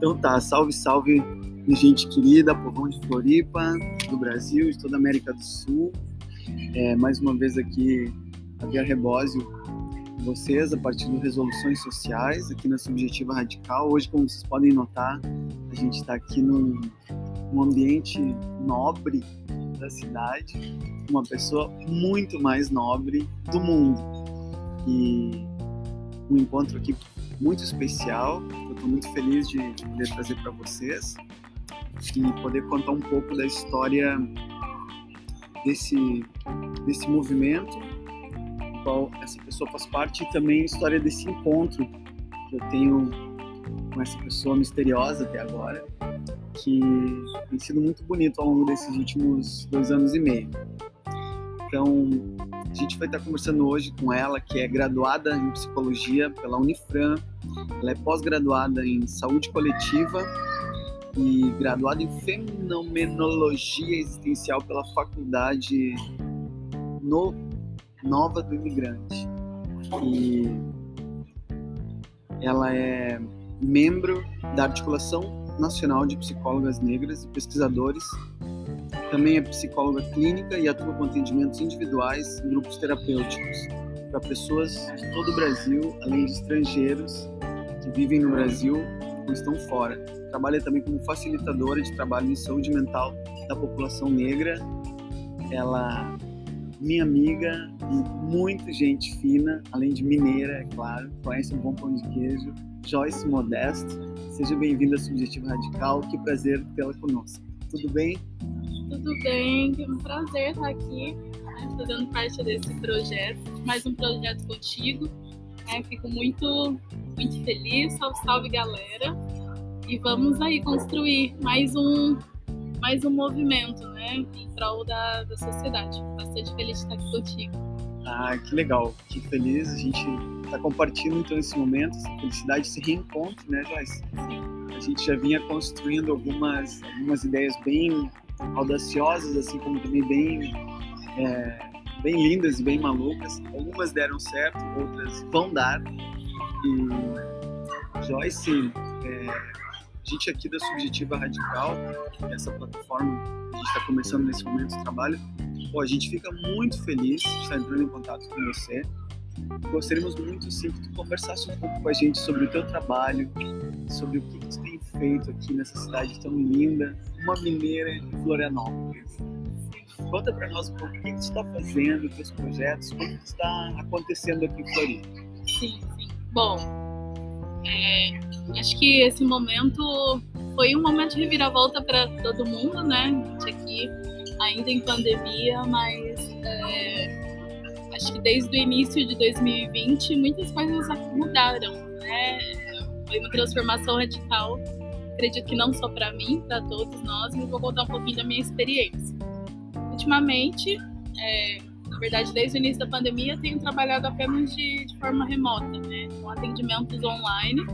Então tá, salve, salve, gente querida, povão de Floripa, do Brasil, de toda a América do Sul. É, mais uma vez aqui, a Via Rebósio, vocês, a partir do Resoluções Sociais, aqui na Subjetiva Radical. Hoje, como vocês podem notar, a gente está aqui num, num ambiente nobre da cidade, uma pessoa muito mais nobre do mundo. E um encontro aqui muito especial. Eu estou muito feliz de, de poder trazer para vocês e poder contar um pouco da história desse, desse movimento, qual essa pessoa faz parte, e também a história desse encontro que eu tenho com essa pessoa misteriosa até agora, que tem sido muito bonito ao longo desses últimos dois anos e meio. Então, a gente vai estar conversando hoje com ela, que é graduada em psicologia pela Unifran, ela é pós-graduada em saúde coletiva e graduada em fenomenologia existencial pela Faculdade no Nova do Imigrante. E ela é membro da Articulação Nacional de Psicólogas Negras e Pesquisadores também é psicóloga clínica e atua com atendimentos individuais em grupos terapêuticos para pessoas de todo o Brasil, além de estrangeiros que vivem no Brasil ou estão fora. Trabalha também como facilitadora de trabalho em saúde mental da população negra. Ela minha amiga e muito gente fina, além de mineira, é claro, conhece um bom pão de queijo, Joyce Modesto. Seja bem-vinda ao Subjetivo Radical, que prazer tê-la conosco. Tudo bem? tudo bem? É um prazer estar aqui, né, fazendo parte desse projeto, mais um projeto contigo. Né, fico muito, muito feliz, salve, salve galera! E vamos aí construir mais um, mais um movimento, em prol da, da sociedade. Bastante feliz de estar aqui contigo. Ah, que legal, que feliz a gente está compartilhando então esse momento, essa felicidade, esse reencontro, né, Joyce? A gente já vinha construindo algumas, algumas ideias bem audaciosas, assim como também bem, é, bem lindas e bem malucas. Algumas deram certo, outras vão dar. E Joyce, é, a gente aqui da Subjetiva Radical, essa plataforma gente está começando nesse momento de trabalho, pô, a gente fica muito feliz de estar entrando em contato com você. Gostaríamos muito sim que tu conversasse um pouco com a gente sobre o teu trabalho, sobre o que, que tu tem feito aqui nessa cidade tão linda, uma mineira em Florianópolis. Conta para nós um pouco o que você está fazendo, os seus projetos, o que está acontecendo aqui em Floripa. Sim, sim. Bom, é, acho que esse momento foi um momento de reviravolta para todo mundo, né? A gente aqui ainda em pandemia, mas é, acho que desde o início de 2020 muitas coisas mudaram, né? Foi uma transformação radical acredito que não só para mim, para todos nós, mas vou contar um pouquinho da minha experiência. Ultimamente, é, na verdade, desde o início da pandemia, tenho trabalhado apenas de, de forma remota, né, com atendimentos online,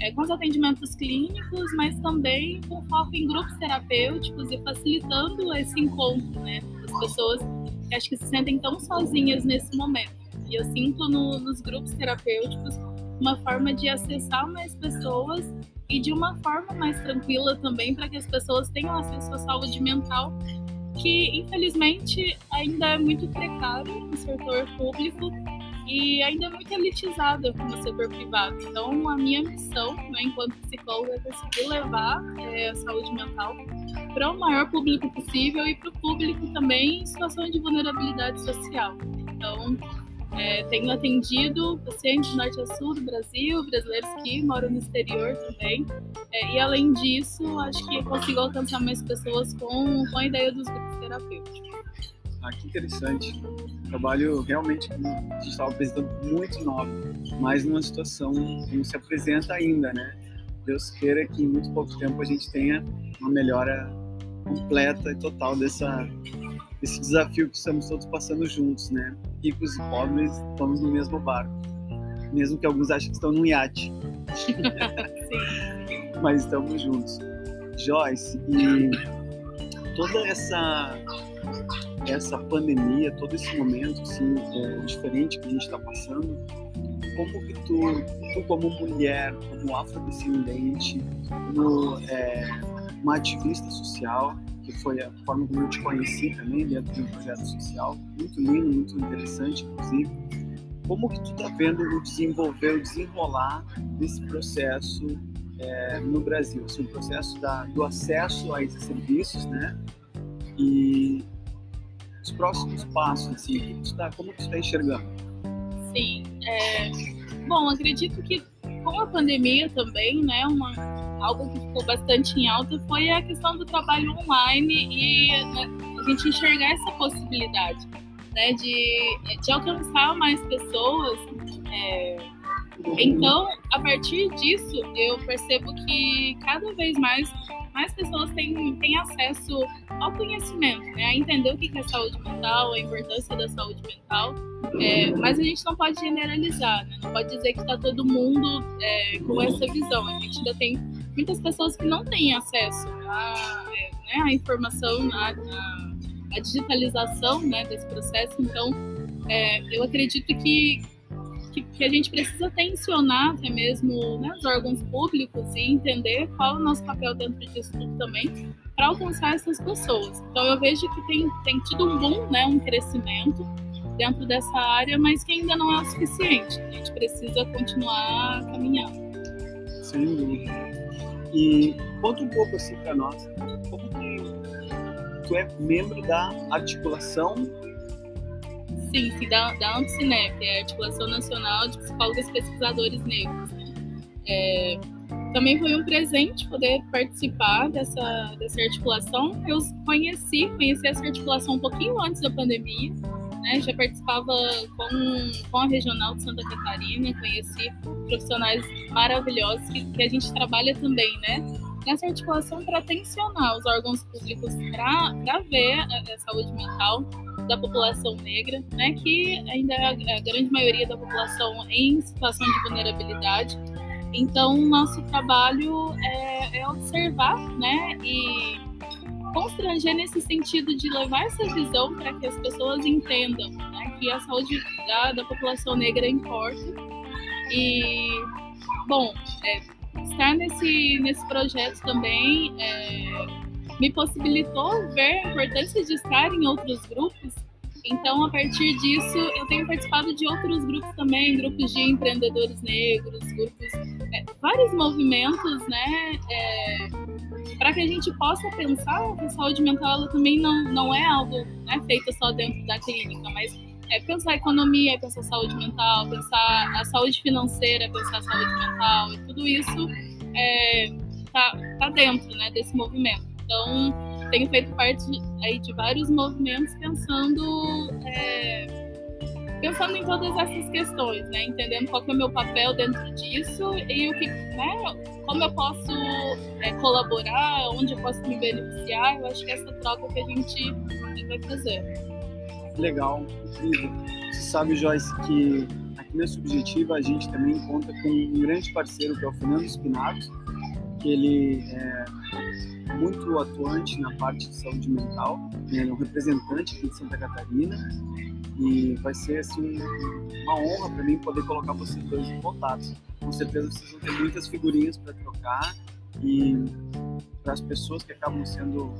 é, com os atendimentos clínicos, mas também com foco em grupos terapêuticos e facilitando esse encontro, né, das pessoas que acho que se sentem tão sozinhas nesse momento. E eu sinto no, nos grupos terapêuticos uma forma de acessar mais pessoas e de uma forma mais tranquila também para que as pessoas tenham acesso à saúde mental, que infelizmente ainda é muito precário no setor público e ainda é muito elitizada no setor privado. Então, a minha missão, né, enquanto psicóloga, é conseguir levar é, a saúde mental para o maior público possível e para o público também em situação de vulnerabilidade social. Então, é, tenho atendido pacientes do norte a sul do Brasil, brasileiros que moram no exterior também. É, e além disso, acho que consigo alcançar mais pessoas com, com a ideia dos grupos terapêuticos. Ah, que interessante. Trabalho realmente, como a gente estava apresentando, muito novo, mas numa situação que não se apresenta ainda, né? Deus queira que em muito pouco tempo a gente tenha uma melhora completa e total dessa, desse desafio que estamos todos passando juntos, né? Ricos e pobres estamos no mesmo barco, mesmo que alguns achem que estão num iate. Mas estamos juntos. Joyce, e toda essa essa pandemia, todo esse momento assim, é, diferente que a gente está passando, como que tu, tu como mulher, como afrodescendente, como é, uma ativista social, que foi a forma como eu te conheci também dentro de um projeto social, muito lindo, muito interessante, inclusive. Como que tu está vendo o desenvolver, o desenrolar desse processo é, no Brasil, assim, o processo da, do acesso a esses serviços, né? E os próximos passos, assim, tá, como tu está enxergando? Sim, é, bom, acredito que com a pandemia também, né, uma, algo que ficou bastante em alta foi a questão do trabalho online e né, a gente enxergar essa possibilidade, né, de, de alcançar mais pessoas. É, então, a partir disso, eu percebo que cada vez mais mais pessoas têm, têm acesso ao conhecimento, né? a entender o que é saúde mental, a importância da saúde mental. É, mas a gente não pode generalizar, né? não pode dizer que está todo mundo é, com essa visão. A gente ainda tem muitas pessoas que não têm acesso à, é, né, à informação, à, à, digitalização né, desse processo. Então, é, eu acredito que que, que a gente precisa tensionar até mesmo né, os órgãos públicos e entender qual é o nosso papel dentro disso tudo também para alcançar essas pessoas. Então eu vejo que tem, tem tido um boom, né, um crescimento dentro dessa área, mas que ainda não é o suficiente. A gente precisa continuar caminhando. Sem dúvida. E conta um pouco assim para nós, como que tu é membro da articulação Sim, sim, da, da AMPCINEP, é a Articulação Nacional de Psicólogos Pesquisadores Negros. É, também foi um presente poder participar dessa, dessa articulação. Eu conheci, conheci essa articulação um pouquinho antes da pandemia, né? já participava com, com a Regional de Santa Catarina, conheci profissionais maravilhosos que, que a gente trabalha também, né? Nessa articulação para tensionar os órgãos públicos para ver a, a saúde mental da população negra, né, que ainda é a, a grande maioria da população em situação de vulnerabilidade. Então, nosso trabalho é, é observar, né, e constranger nesse sentido de levar essa visão para que as pessoas entendam né, que a saúde da, da população negra importa. E, bom, é, estar nesse, nesse projeto também é, me possibilitou ver a importância de estar em outros grupos. Então, a partir disso, eu tenho participado de outros grupos também, grupos de empreendedores negros, grupos, é, vários movimentos, né, é, para que a gente possa pensar que a saúde mental ela também não, não é algo né, feito só dentro da clínica, mas é pensar a economia, pensar a saúde mental, pensar a saúde financeira, pensar a saúde mental, e tudo isso é, tá, tá dentro né, desse movimento. Então, tenho feito parte aí de vários movimentos pensando, é, pensando em todas essas questões, né? Entendendo qual é o meu papel dentro disso e o que, né? Como eu posso é, colaborar, onde eu posso me beneficiar. Eu acho que essa troca que a gente vai fazer. Legal, incrível. Você sabe, Joyce, que aqui na Subjetiva a gente também conta com um grande parceiro que é o Fernando Espinato, que ele é muito atuante na parte de saúde mental, ele é um representante aqui de Santa Catarina e vai ser assim, uma honra para mim poder colocar vocês dois em contato. Com certeza vocês vão ter muitas figurinhas para trocar e para as pessoas que acabam sendo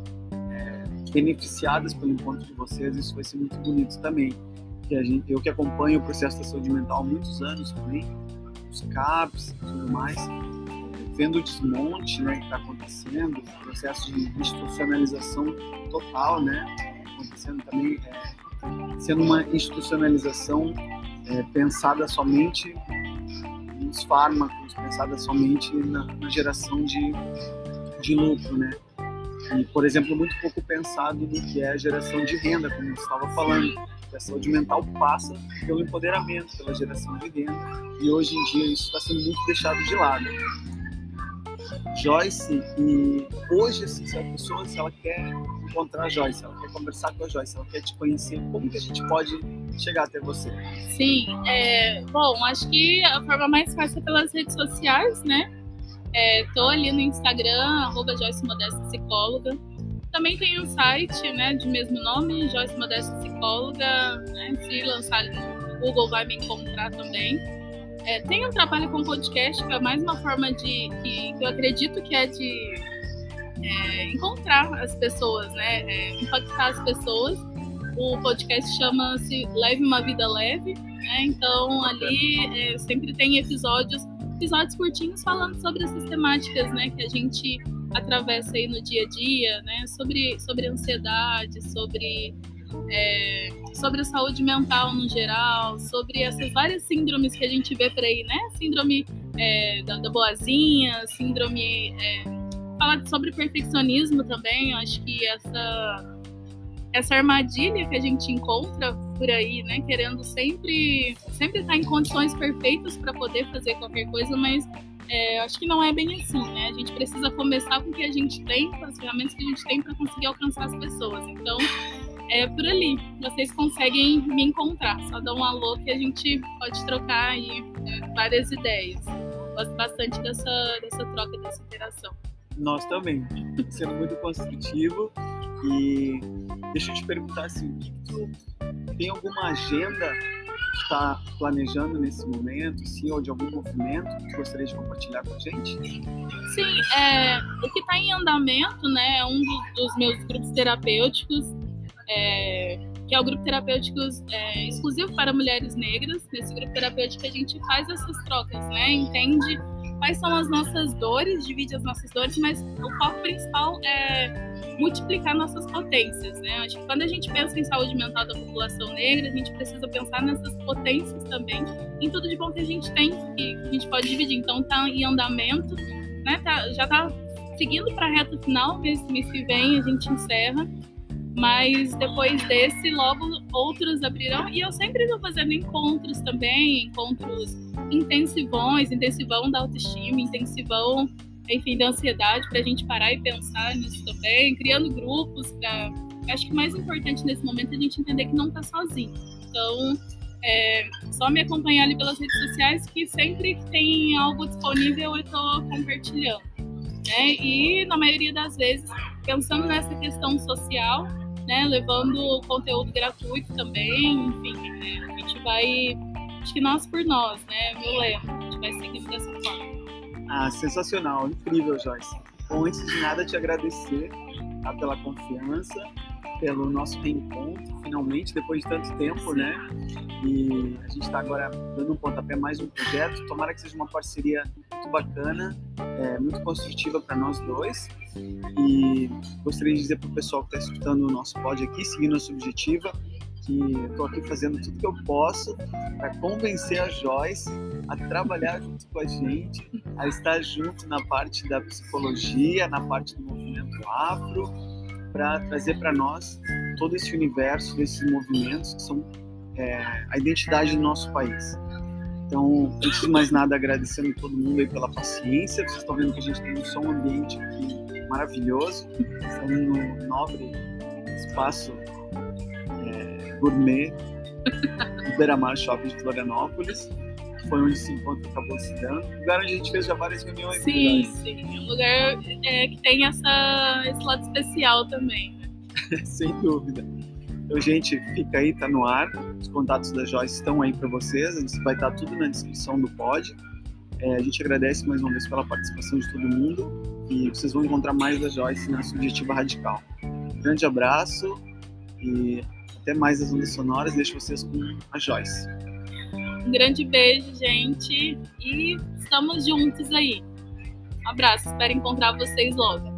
beneficiadas pelo encontro de vocês, isso vai ser muito bonito também. Que a gente, eu que acompanho o processo da saúde mental há muitos anos também, os CAPs e tudo mais, vendo o desmonte né, que está acontecendo, o processo de institucionalização total, né, acontecendo também, é, sendo uma institucionalização é, pensada somente nos fármacos, pensada somente na, na, geração de, de lucro, né? E, por exemplo, muito pouco pensado no que é a geração de renda, como você estava falando. A saúde mental passa pelo empoderamento, pela geração de renda, e hoje em dia isso está sendo muito deixado de lado. Joyce e hoje assim, se a pessoa se ela quer encontrar a Joyce, ela quer conversar com a Joyce, ela quer te conhecer, como que a gente pode chegar até você? Sim, é, bom, acho que a forma mais fácil é pelas redes sociais, né? É, tô ali no Instagram, arroba Joyce Modesta Psicóloga. Também tem um site, né, de mesmo nome, Joyce Modesta Psicóloga, né? Se lançar no Google vai me encontrar também. é, tem um trabalho com podcast que é mais uma forma de que, que eu acredito que é de é, encontrar as pessoas, né? É, impactar as pessoas. O podcast chama-se Leve uma Vida Leve, né? Então ali é, sempre tem episódios, episódios curtinhos falando sobre essas temáticas, né? Que a gente atravessa aí no dia a dia, né? Sobre, sobre ansiedade, sobre é, sobre a saúde mental no geral, sobre essas várias síndromes que a gente vê por aí, né? Síndrome é, da, da, boazinha, síndrome. É, fala sobre perfeccionismo também, eu acho que essa. Essa armadilha que a gente encontra por aí, né, querendo sempre sempre estar em condições perfeitas para poder fazer qualquer coisa, mas é, acho que não é bem assim, né? A gente precisa começar com o que a gente tem, com as ferramentas que a gente tem para conseguir alcançar as pessoas. Então, é por ali. Vocês conseguem me encontrar. Só dá um alô que a gente pode trocar aí é, várias ideias. Gosto bastante dessa, dessa troca, dessa interação. Nós também. Sendo muito construtivo. E deixa eu te perguntar assim, o que tu tem alguma agenda que está planejando nesse momento, sim, ou de algum movimento que gostaria de compartilhar com a gente? Sim, é, o que está em andamento, né, é um dos, dos meus grupos terapêuticos é, que é o grupo terapêutico é, exclusivo para mulheres negras. Nesse grupo terapêutico a gente faz essas trocas, né? Entende quais são as nossas dores, divide as nossas dores, mas o foco principal é multiplicar nossas potências, né? Acho que quando a gente pensa em saúde mental da população negra, a gente precisa pensar nessas potências também, em tudo de bom que a gente tem, que a gente pode dividir. Então tá em andamento, né? Tá, já tá seguindo para a reta final, mês, mês que vem a gente encerra mas depois desse, logo outros abrirão. E eu sempre estou fazendo encontros também, encontros intensivões, intensivão da autoestima, intensivão, enfim, da ansiedade, para a gente parar e pensar nisso também, criando grupos. Acho que o mais importante nesse momento é a gente entender que não está sozinho. Então, é, só me acompanhar ali pelas redes sociais, que sempre que tem algo disponível eu estou compartilhando. Né? E, na maioria das vezes, pensando nessa questão social, né, levando conteúdo gratuito também, enfim, né, a gente vai, acho que nós por nós, né, meu lema, a gente vai seguindo dessa forma. Ah, sensacional, incrível, Joyce. Bom, antes de nada, te agradecer tá, pela confiança, pelo nosso reencontro, finalmente, depois de tanto tempo, né? E a gente está agora dando um pontapé mais um projeto. Tomara que seja uma parceria muito bacana, é, muito construtiva para nós dois. E gostaria de dizer para o pessoal que está escutando o nosso pod aqui, seguindo essa objetiva, que estou aqui fazendo tudo que eu posso para convencer a Joyce a trabalhar junto com a gente, a estar junto na parte da psicologia, na parte do movimento afro, para trazer para nós todo esse universo desses movimentos que são é, a identidade do nosso país. Então, antes de mais nada, agradecendo todo mundo aí pela paciência. Vocês estão vendo que a gente tem um som ambiente aqui maravilhoso. Estamos no nobre espaço é, gourmet do Beira-Mar Shopping de Florianópolis. Foi onde esse encontro acabou se dando. Lugar onde a gente fez já várias reuniões. Sim, sim. Um lugar é, que tem essa, esse lado especial também. Né? Sem dúvida. Então, gente, fica aí, tá no ar. Os contatos da Joyce estão aí para vocês. A gente vai estar tudo na descrição do pod. É, a gente agradece mais uma vez pela participação de todo mundo e vocês vão encontrar mais da Joyce na Subjetiva Radical. Um grande abraço e até mais as ondas sonoras. Deixo vocês com a Joyce. Um grande beijo, gente, e estamos juntos aí. Um abraço, espero encontrar vocês logo.